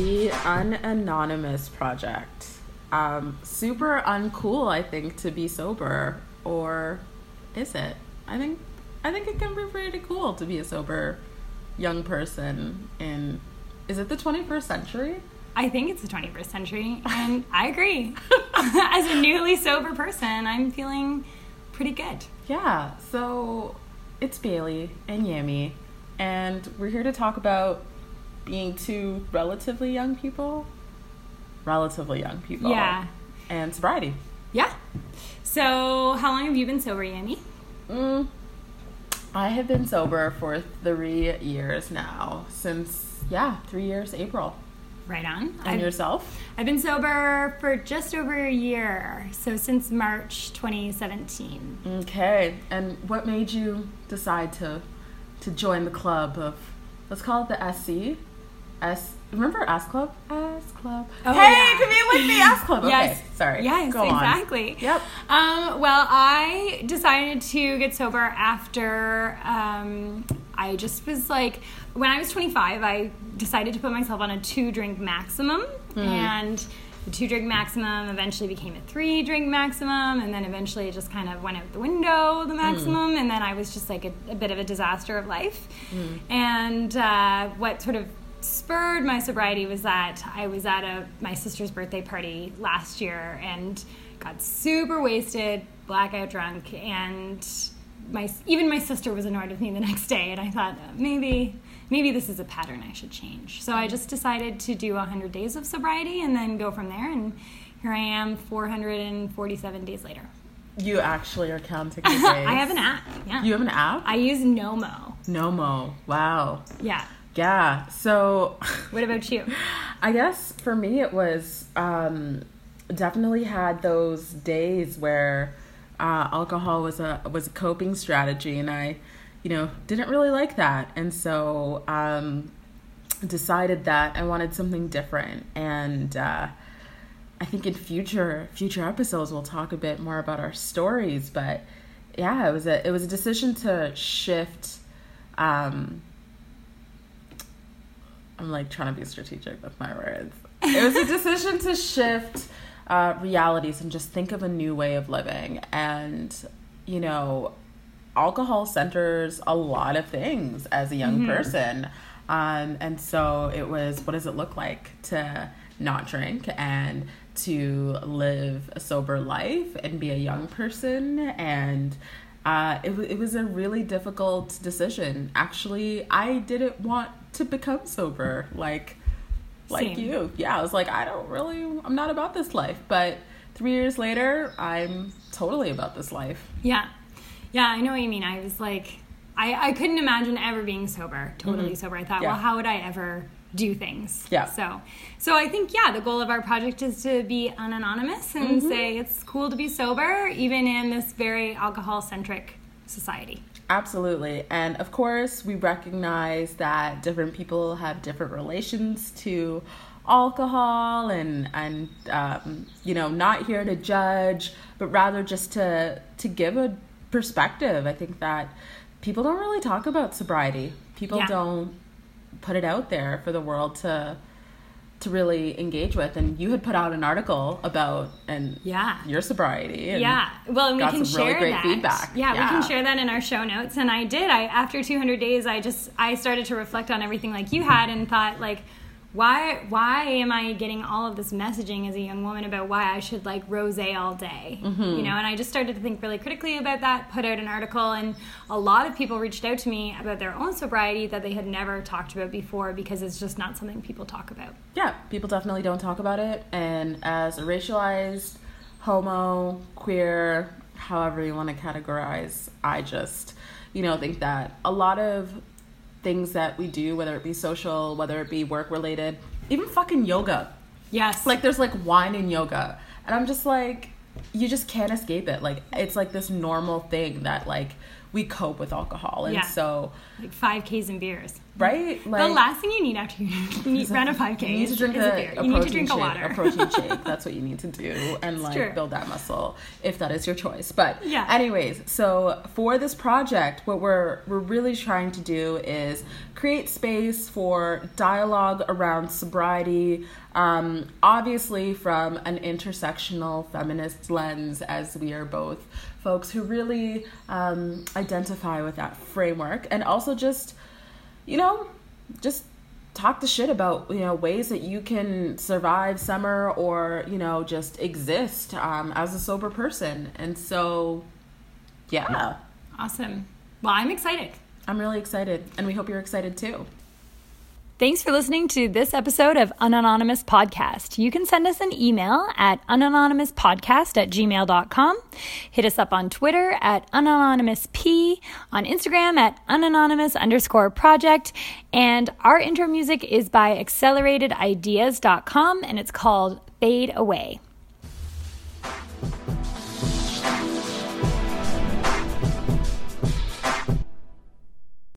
The Unanonymous Project. Um, super uncool, I think, to be sober, or is it? I think I think it can be pretty cool to be a sober young person in. Is it the twenty first century? I think it's the 21st century, and I agree. As a newly sober person, I'm feeling pretty good. Yeah. So it's Bailey and Yami, and we're here to talk about being two relatively young people. Relatively young people. Yeah. And sobriety. Yeah. So, how long have you been sober, Yami? Mm, I have been sober for three years now. Since, yeah, three years, April. Right on. And I've, yourself? I've been sober for just over a year, so since March 2017. Okay. And what made you decide to to join the club of let's call it the SC? S remember S Club? S Club. Oh, hey, yeah. can we like the S Club? Okay, Yes. sorry. Yes, Go on. exactly. Yep. Um, well, I decided to get sober after um, I just was like, when I was 25, I decided to put myself on a two drink maximum. Hmm. And the two drink maximum eventually became a three drink maximum. And then eventually it just kind of went out the window, Hmm. the maximum. And then I was just like a, a bit of a disaster of life. Hmm. And uh, what sort of spurred my sobriety was that I was at a my sister's birthday party last year and got super wasted, blackout drunk, and my even my sister was annoyed with me the next day, and I thought uh, maybe maybe this is a pattern I should change. So I just decided to do 100 days of sobriety and then go from there, and here I am 447 days later. You actually are counting the days. I have an app. Yeah. You have an app? I use Nomo. Nomo. Wow. Yeah. Yeah. So What about you? I guess for me it was um, definitely had those days where uh, alcohol was a was a coping strategy, and I, you know, didn't really like that, and so um, decided that I wanted something different. And uh, I think in future future episodes we'll talk a bit more about our stories, but yeah, it was a it was a decision to shift. Um, I'm like trying to be strategic with my words. It was a decision to shift uh, realities and just think of a new way of living. And, you know, alcohol centers a lot of things as a young person. Um, and so it was what does it look like to not drink and to live a sober life and be a young person? And uh, it, it was a really difficult decision. Actually, I didn't want to become sober like like Same. you. Yeah, I was like, I don't really, I'm not about this life. But three years later, I'm totally about this life. Yeah. Yeah, I know what you mean. I was like, I, I couldn't imagine ever being sober, totally sober. I thought, Mm-hmm. Yeah. well, how would I ever do things? Yeah. So, so I think, yeah, the goal of our project is to be unanonymous and Mm-hmm. say it's cool to be sober, even in this very alcohol centric society. Absolutely. And of course, we recognize that different people have different relations to alcohol and and um, you know not here to judge but rather just to to give a perspective i think that people don't really talk about sobriety people Yeah. don't put it out there for the world to to really engage with and you had put out an article about and Yeah. your sobriety and yeah. Well, and we can some really share great that. feedback. Yeah, we can share that in our show notes. And I did. I after 200 days, I just I started to reflect on everything like you had and thought like, why why am I getting all of this messaging as a young woman about why I should like rosé all day? Mm-hmm. You know, and I just started to think really critically about that. Put out an article, and a lot of people reached out to me about their own sobriety that they had never talked about before because it's just not something people talk about. yeah, people definitely don't talk about it. And as a racialized, homo, queer, however you want to categorize, I just, you know, think that a lot of things that we do, whether it be social, whether it be work related, even fucking yoga. Yes. Like there's like wine in yoga. And I'm just like, you just can't escape it. Like it's like this normal thing that like we cope with alcohol. And Yeah. so, Like five Ks and beers. right? Like the last thing you need after you need, run a 5K you need to drink a, a beer. a You need to drink a water. a protein shake. That's what you need to do, and like true. build that muscle if that is your choice. But Yeah. anyways, so for this project, what we're we're really trying to do is create space for dialogue around sobriety. Um, obviously, from an intersectional feminist lens, as we are both folks who really um, identify with that framework, and also just you know, just talk the shit about you know ways that you can survive summer or you know just exist um, as a sober person. And so, yeah, Awesome. Well, I'm excited. I'm really excited, and we hope you're excited too. Thanks for listening to this episode of Unanonymous Podcast. You can send us an email at unanonymouspodcast at gmail.com. Hit us up on Twitter at unanonymouspod, on Instagram at unanonymous underscore project. And our intro music is by acceleratedideas.com and it's called Fade Away.